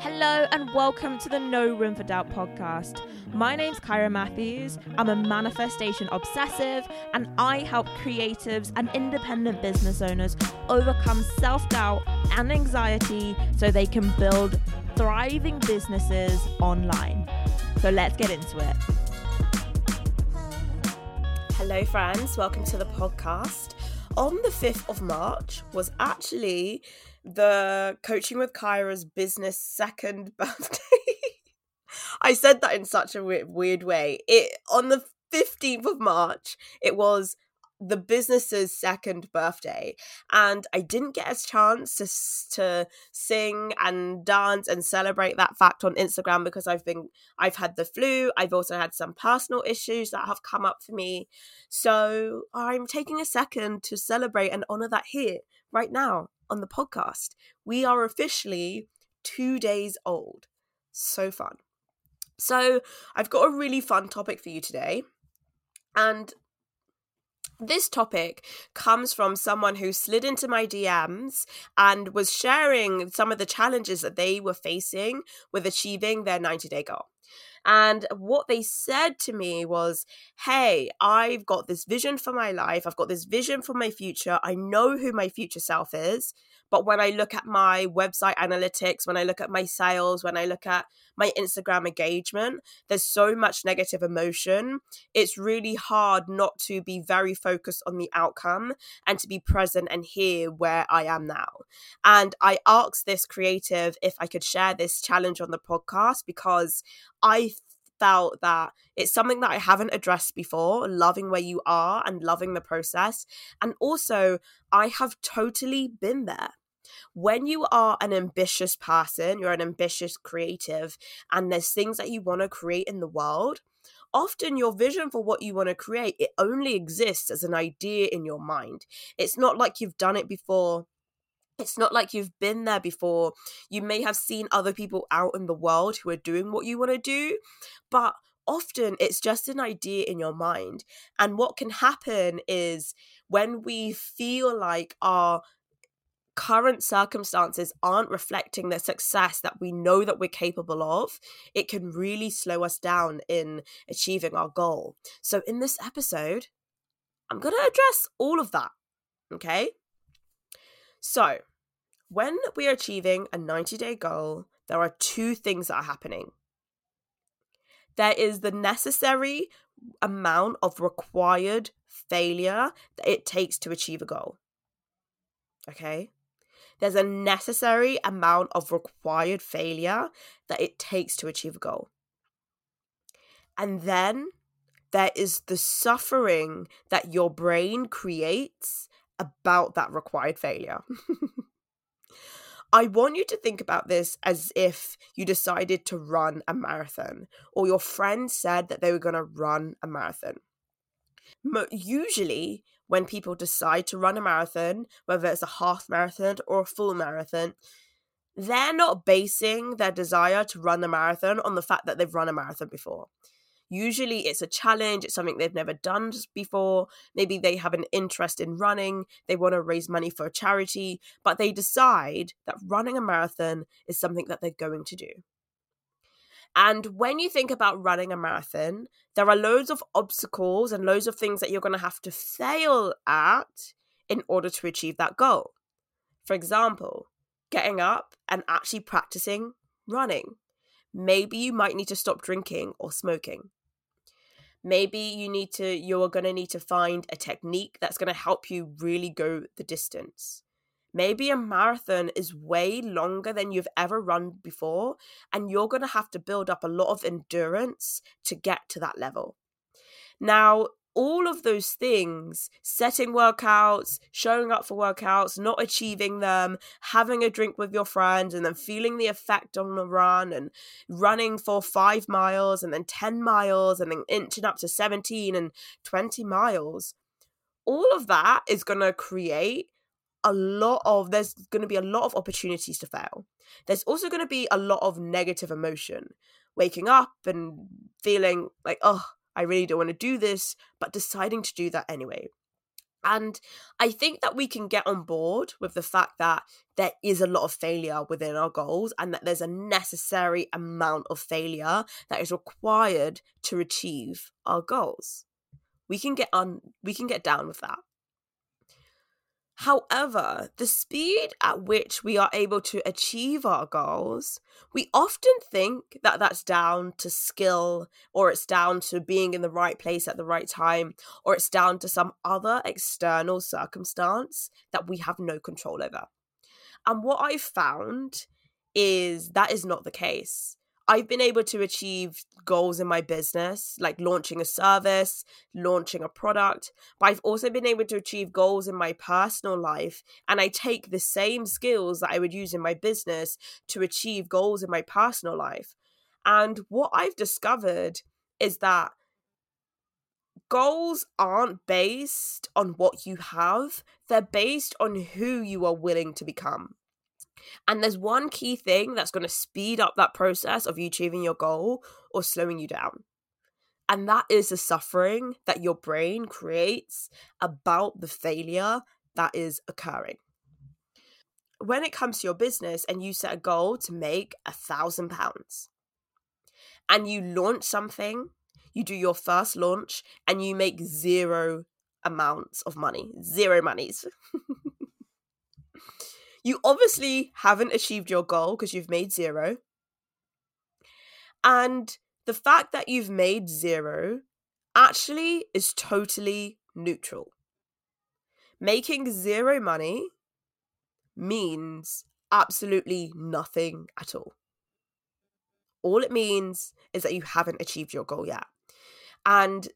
Hello and welcome to the No Room for Doubt podcast. My name's Kira Matthews. I'm a manifestation obsessive and I help creatives and independent business owners overcome self doubt and anxiety so they can build thriving businesses online. So let's get into it. Hello, friends. Welcome to the podcast. On the 5th of March was actually the Coaching with Kira's business second birthday. I said that in such a weird, weird way. It on the 15th of March, it was the business's second birthday and i didn't get a chance to to sing and dance and celebrate that fact on instagram because i've been i've had the flu i've also had some personal issues that have come up for me so i'm taking a second to celebrate and honor that here right now on the podcast. We are officially two days old. So fun. So, I've got a really fun topic for you today. And this topic comes from someone who slid into my DMs and was sharing some of the challenges that they were facing with achieving their 90 day goal. And what they said to me was, Hey, I've got this vision for my life. I've got this vision for my future. I know who my future self is. But when I look at my website analytics, when I look at my sales, when I look at my Instagram engagement, there's so much negative emotion. It's really hard not to be very focused on the outcome and to be present and here where I am now. And I asked this creative if I could share this challenge on the podcast because I felt that it's something that I haven't addressed before, loving where you are and loving the process. And also, I have totally been there when you are an ambitious person, you're an ambitious creative, and there's things that you want to create in the world, often your vision for what you want to create it only exists as an idea in your mind. It's not like you've done it before. It's not like you've been there before. You may have seen other people out in the world who are doing what you want to do but often it's just an idea in your mind. And what can happen is when we feel like our current circumstances aren't reflecting the success that we know that we're capable of, it can really slow us down in achieving our goal. So, in this episode, I'm going to address all of that. Okay? So, when we are achieving a 90 day goal, there are two things that are happening. There is the necessary amount of required failure that it takes to achieve a goal. Okay? There's a necessary amount of required failure that it takes to achieve a goal. And then there is the suffering that your brain creates about that required failure. I want you to think about this as if you decided to run a marathon or your friend said that they were going to run a marathon. Usually, when people decide to run a marathon, whether it's a half marathon or a full marathon, they're not basing their desire to run a marathon on the fact that they've run a marathon before. Usually it's a challenge, it's something they've never done before. Maybe they have an interest in running, they want to raise money for a charity, but they decide that running a marathon is something that they're going to do. And when you think about running a marathon, there are loads of obstacles and loads of things that you're going to have to fail at in order to achieve that goal. For example, getting up and actually practicing running. Maybe you might need to stop drinking or smoking. Maybe you need to you're going to need to find a technique that's going to help you really go the distance. Maybe a marathon is way longer than you've ever run before, and you're going to have to build up a lot of endurance to get to that level. Now, all of those things setting workouts, showing up for workouts, not achieving them, having a drink with your friends, and then feeling the effect on the run, and running for five miles, and then 10 miles, and then inching up to 17 and 20 miles. All of that is going to create a lot of there's going to be a lot of opportunities to fail there's also going to be a lot of negative emotion waking up and feeling like oh i really don't want to do this but deciding to do that anyway And I think that we can get on board with the fact that there is a lot of failure within our goals and that there's a necessary amount of failure that is required to achieve our goals. We can get on we can get down with that. However, the speed at which we are able to achieve our goals, we often think that that's down to skill, or it's down to being in the right place at the right time, or it's down to some other external circumstance that we have no control over. And what I've found is that is not the case. I've been able to achieve goals in my business, like launching a service, launching a product, but I've also been able to achieve goals in my personal life. And I take the same skills that I would use in my business to achieve goals in my personal life. And what I've discovered is that goals aren't based on what you have, they're based on who you are willing to become. And there's one key thing that's going to speed up that process of you achieving your goal or slowing you down. And that is the suffering that your brain creates about the failure that is occurring. When it comes to your business and you set a goal to make a thousand pounds and you launch something, you do your first launch and you make zero amounts of money, zero monies. You obviously haven't achieved your goal because you've made zero. And the fact that you've made zero actually is totally neutral. Making zero money means absolutely nothing at all. All it means is that you haven't achieved your goal yet. And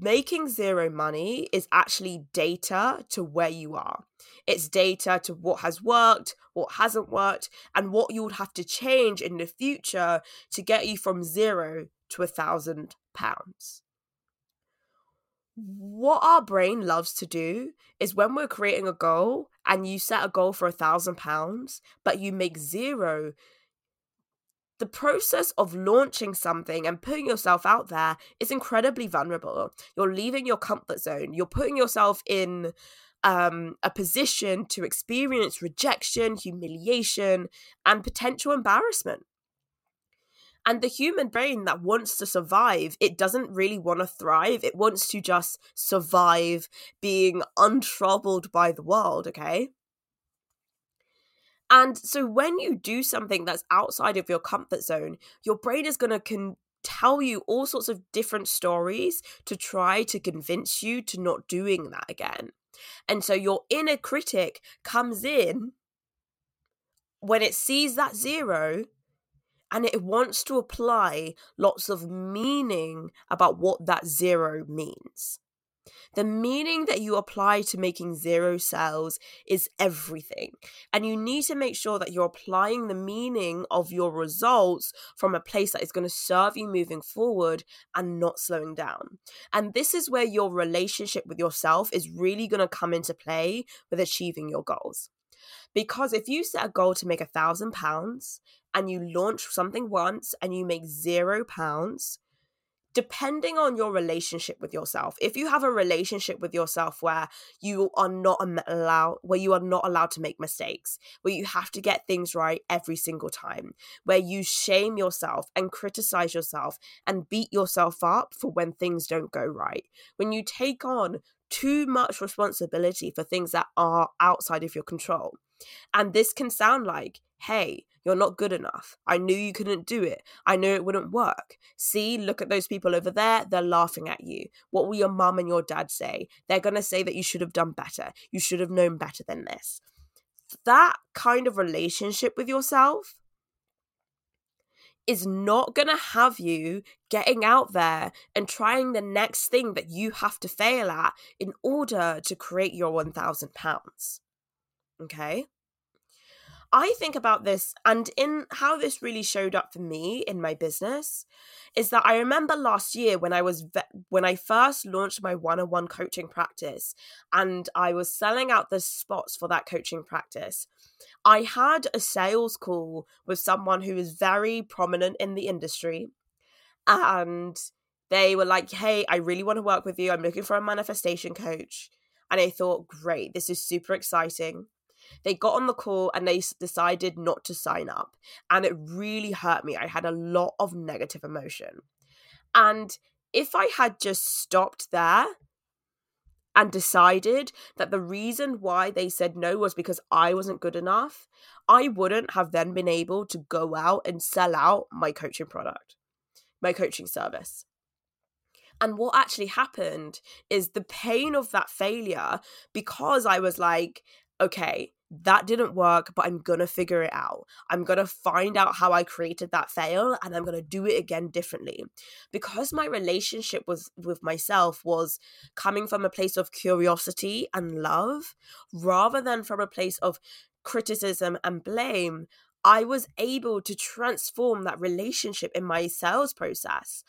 making zero money is actually data to where you are. It's data to what has worked, what hasn't worked, and what you would have to change in the future to get you from zero to a thousand pounds. What our brain loves to do is when we're creating a goal and you set a goal for a thousand pounds, but you make zero, the process of launching something and putting yourself out there is incredibly vulnerable. You're leaving your comfort zone. You're putting yourself in um, a position to experience rejection, humiliation, and potential embarrassment. And the human brain that wants to survive, it doesn't really want to thrive. It wants to just survive being untroubled by the world, okay? And so when you do something that's outside of your comfort zone, your brain is going to con- tell you all sorts of different stories to try to convince you to not doing that again. And so your inner critic comes in when it sees that zero and it wants to apply lots of meaning about what that zero means. The meaning that you apply to making zero sales is everything. And you need to make sure that you're applying the meaning of your results from a place that is going to serve you moving forward and not slowing down. And this is where your relationship with yourself is really going to come into play with achieving your goals. Because if you set a goal to make a thousand pounds and you launch something once and you make zero pounds, depending on your relationship with yourself if you have a relationship with yourself where you are not allowed where you are not allowed to make mistakes where you have to get things right every single time where you shame yourself and criticize yourself and beat yourself up for when things don't go right when you take on too much responsibility for things that are outside of your control and this can sound like hey you're not good enough. I knew you couldn't do it. I knew it wouldn't work. See, look at those people over there. They're laughing at you. What will your mum and your dad say? They're going to say that you should have done better. You should have known better than this. That kind of relationship with yourself is not going to have you getting out there and trying the next thing that you have to fail at in order to create your 1000 pounds. Okay? I think about this and in how this really showed up for me in my business is that I remember last year when I was ve- when I first launched my one-on-one coaching practice and I was selling out the spots for that coaching practice. I had a sales call with someone who is very prominent in the industry and they were like, "Hey, I really want to work with you. I'm looking for a manifestation coach." and I thought, great, this is super exciting. They got on the call and they decided not to sign up. And it really hurt me. I had a lot of negative emotion. And if I had just stopped there and decided that the reason why they said no was because I wasn't good enough, I wouldn't have then been able to go out and sell out my coaching product, my coaching service. And what actually happened is the pain of that failure, because I was like, okay, that didn't work, but I'm gonna figure it out. I'm gonna find out how I created that fail and I'm gonna do it again differently. Because my relationship was with myself was coming from a place of curiosity and love rather than from a place of criticism and blame, I was able to transform that relationship in my sales process.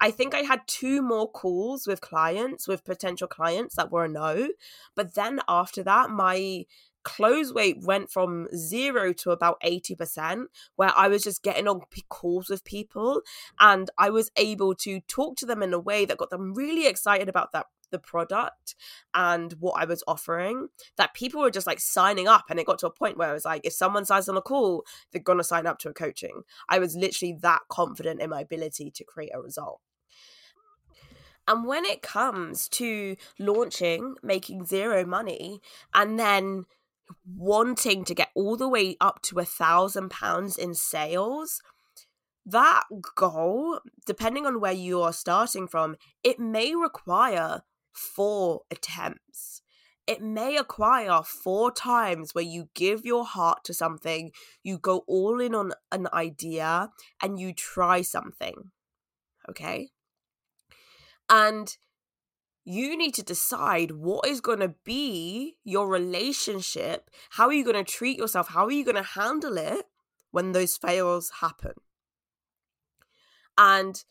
I think I had two more calls with clients, with potential clients that were a no. But then after that, my close weight went from zero to about 80%, where I was just getting on calls with people and I was able to talk to them in a way that got them really excited about that the product and what I was offering that people were just like signing up and it got to a point where I was like if someone signs on a call they're going to sign up to a coaching. I was literally that confident in my ability to create a result. And when it comes to launching making zero money and then wanting to get all the way up to a thousand pounds in sales that goal, depending on where you are starting from, it may require four attempts. It may acquire four times where you give your heart to something, you go all in on an idea, and you try something. Okay? And you need to decide what is going to be your relationship. How are you going to treat yourself? How are you going to handle it when those fails happen? And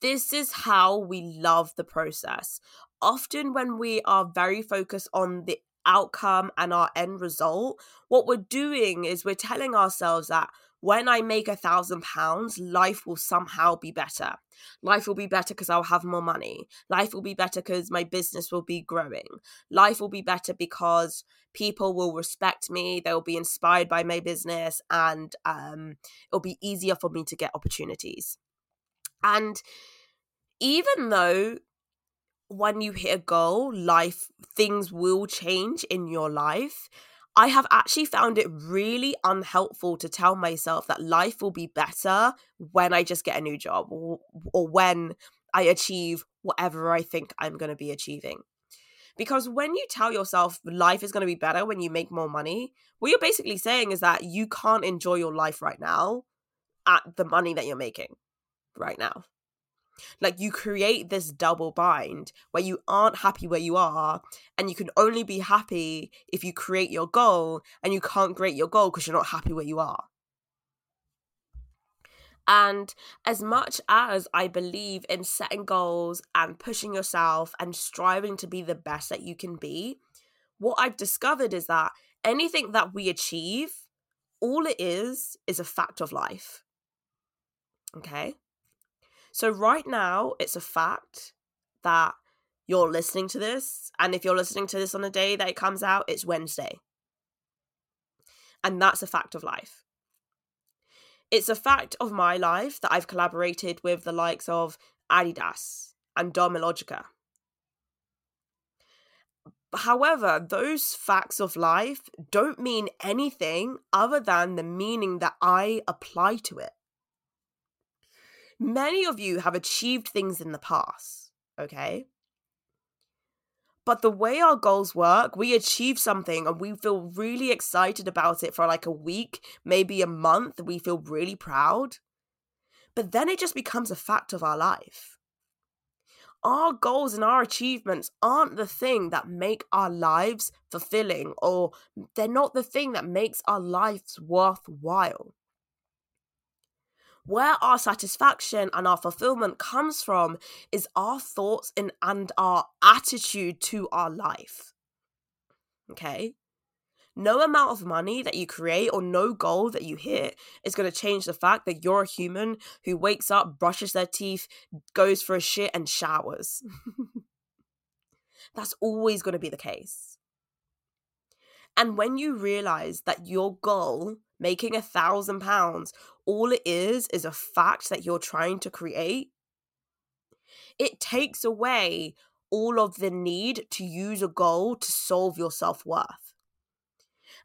this is how we love the process often when we are very focused on the outcome and our end result, what we're doing is we're telling ourselves that when I make a thousand pounds, life will somehow be better. Life will be better because I'll have more money. Life will be better because my business will be growing. Life will be better because people will respect me. They'll be inspired by my business and um, it'll be easier for me to get opportunities. And even though when you hit a goal, life things will change in your life. I have actually found it really unhelpful to tell myself that life will be better when I just get a new job or, or when I achieve whatever I think I'm going to be achieving. Because when you tell yourself life is going to be better when you make more money, what you're basically saying is that you can't enjoy your life right now at the money that you're making right now. Like you create this double bind where you aren't happy where you are, and you can only be happy if you create your goal, and you can't create your goal because you're not happy where you are. And as much as I believe in setting goals and pushing yourself and striving to be the best that you can be, what I've discovered is that anything that we achieve, all it is, is a fact of life. Okay? So, right now, it's a fact that you're listening to this. And if you're listening to this on the day that it comes out, it's Wednesday. And that's a fact of life. It's a fact of my life that I've collaborated with the likes of Adidas and Dermalogica. However, those facts of life don't mean anything other than the meaning that I apply to it. Many of you have achieved things in the past, okay? But the way our goals work, we achieve something and we feel really excited about it for like a week, maybe a month. We feel really proud. But then it just becomes a fact of our life. Our goals and our achievements aren't the thing that make our lives fulfilling, or they're not the thing that makes our lives worthwhile where our satisfaction and our fulfillment comes from is our thoughts and, and our attitude to our life. Okay? No amount of money that you create or no goal that you hit is going to change the fact that you're a human who wakes up, brushes their teeth, goes for a shit, and showers. That's always going to be the case. And when you realize that your goal, making a thousand pounds, all it is is a fact that you're trying to create, it takes away all of the need to use a goal to solve your self worth.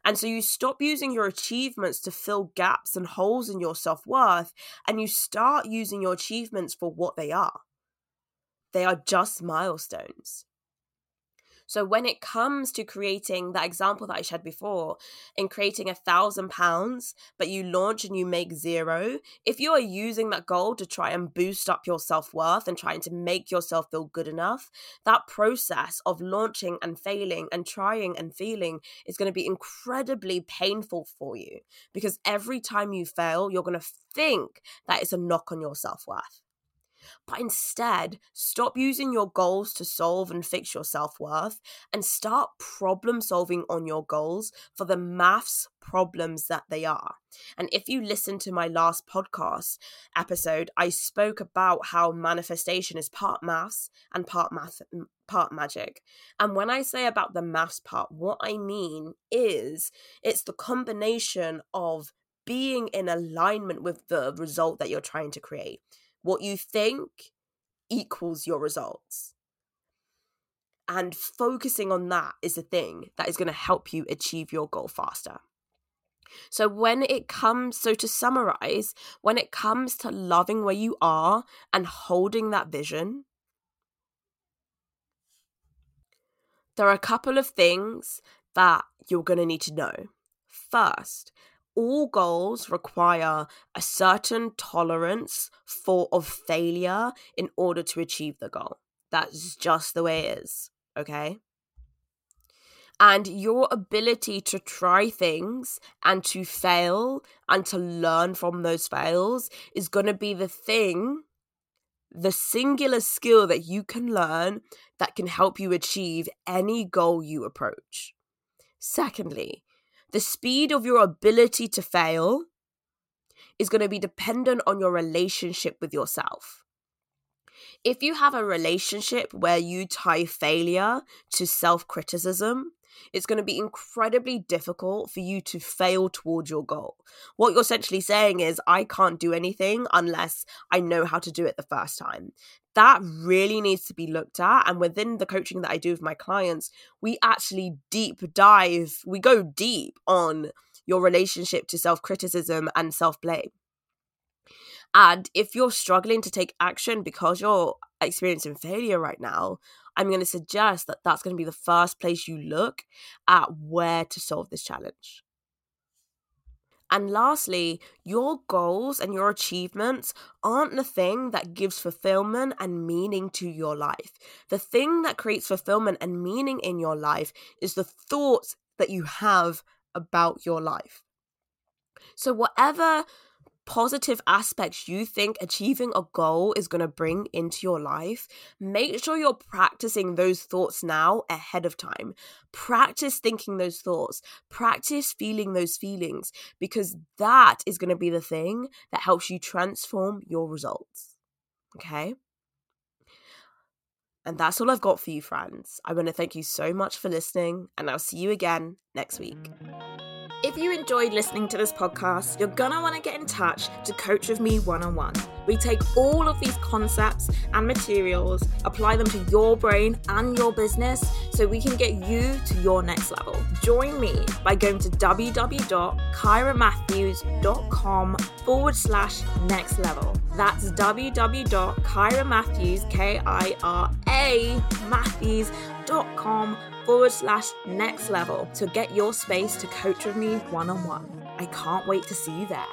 And so you stop using your achievements to fill gaps and holes in your self worth, and you start using your achievements for what they are. They are just milestones. So when it comes to creating that example that I shared before, in creating a thousand pounds, but you launch and you make zero, if you are using that goal to try and boost up your self worth and trying to make yourself feel good enough, that process of launching and failing and trying and feeling is going to be incredibly painful for you because every time you fail, you're going to think that it's a knock on your self worth but instead stop using your goals to solve and fix your self worth and start problem solving on your goals for the maths problems that they are. And if you listen to my last podcast episode, I spoke about how manifestation is part maths and part math part magic. And when I say about the maths part, what I mean is it's the combination of being in alignment with the result that you're trying to create. What you think equals your results. And focusing on that is the thing that is going to help you achieve your goal faster. So, when it comes, so to summarize, when it comes to loving where you are and holding that vision, there are a couple of things that you're going to need to know. First, all goals require a certain tolerance for of failure in order to achieve the goal. That's just the way it is, okay? And your ability to try things and to fail and to learn from those fails is going to be the thing, the singular skill that you can learn that can help you achieve any goal you approach. Secondly, the speed of your ability to fail is going to be dependent on your relationship with yourself. If you have a relationship where you tie failure to self criticism, it's going to be incredibly difficult for you to fail towards your goal. What you're essentially saying is, I can't do anything unless I know how to do it the first time. That really needs to be looked at. And within the coaching that I do with my clients, we actually deep dive, we go deep on your relationship to self criticism and self blame. And if you're struggling to take action because you're experiencing failure right now, I'm going to suggest that that's going to be the first place you look at where to solve this challenge. And lastly, your goals and your achievements aren't the thing that gives fulfillment and meaning to your life. The thing that creates fulfillment and meaning in your life is the thoughts that you have about your life. So, whatever positive aspects you think achieving a goal is going to bring into your life, make sure you're practicing those thoughts now ahead of time. Practice thinking those thoughts, practice feeling those feelings, because that is going to be the thing that helps you transform your results. Okay? And that's all I've got for you, friends. I want to thank you so much for listening, and I'll see you again next week. If you enjoyed listening to this podcast, you're gonna wanna get in touch to coach with me one on one. We take all of these concepts and materials, apply them to your brain and your business so we can get you to your next level. Join me by going to www.kiramatthews.com forward slash next level. That's www.kiramatthews, K I R A Matthews.com forward slash next level to get your space to coach with me one on one. I can't wait to see you there.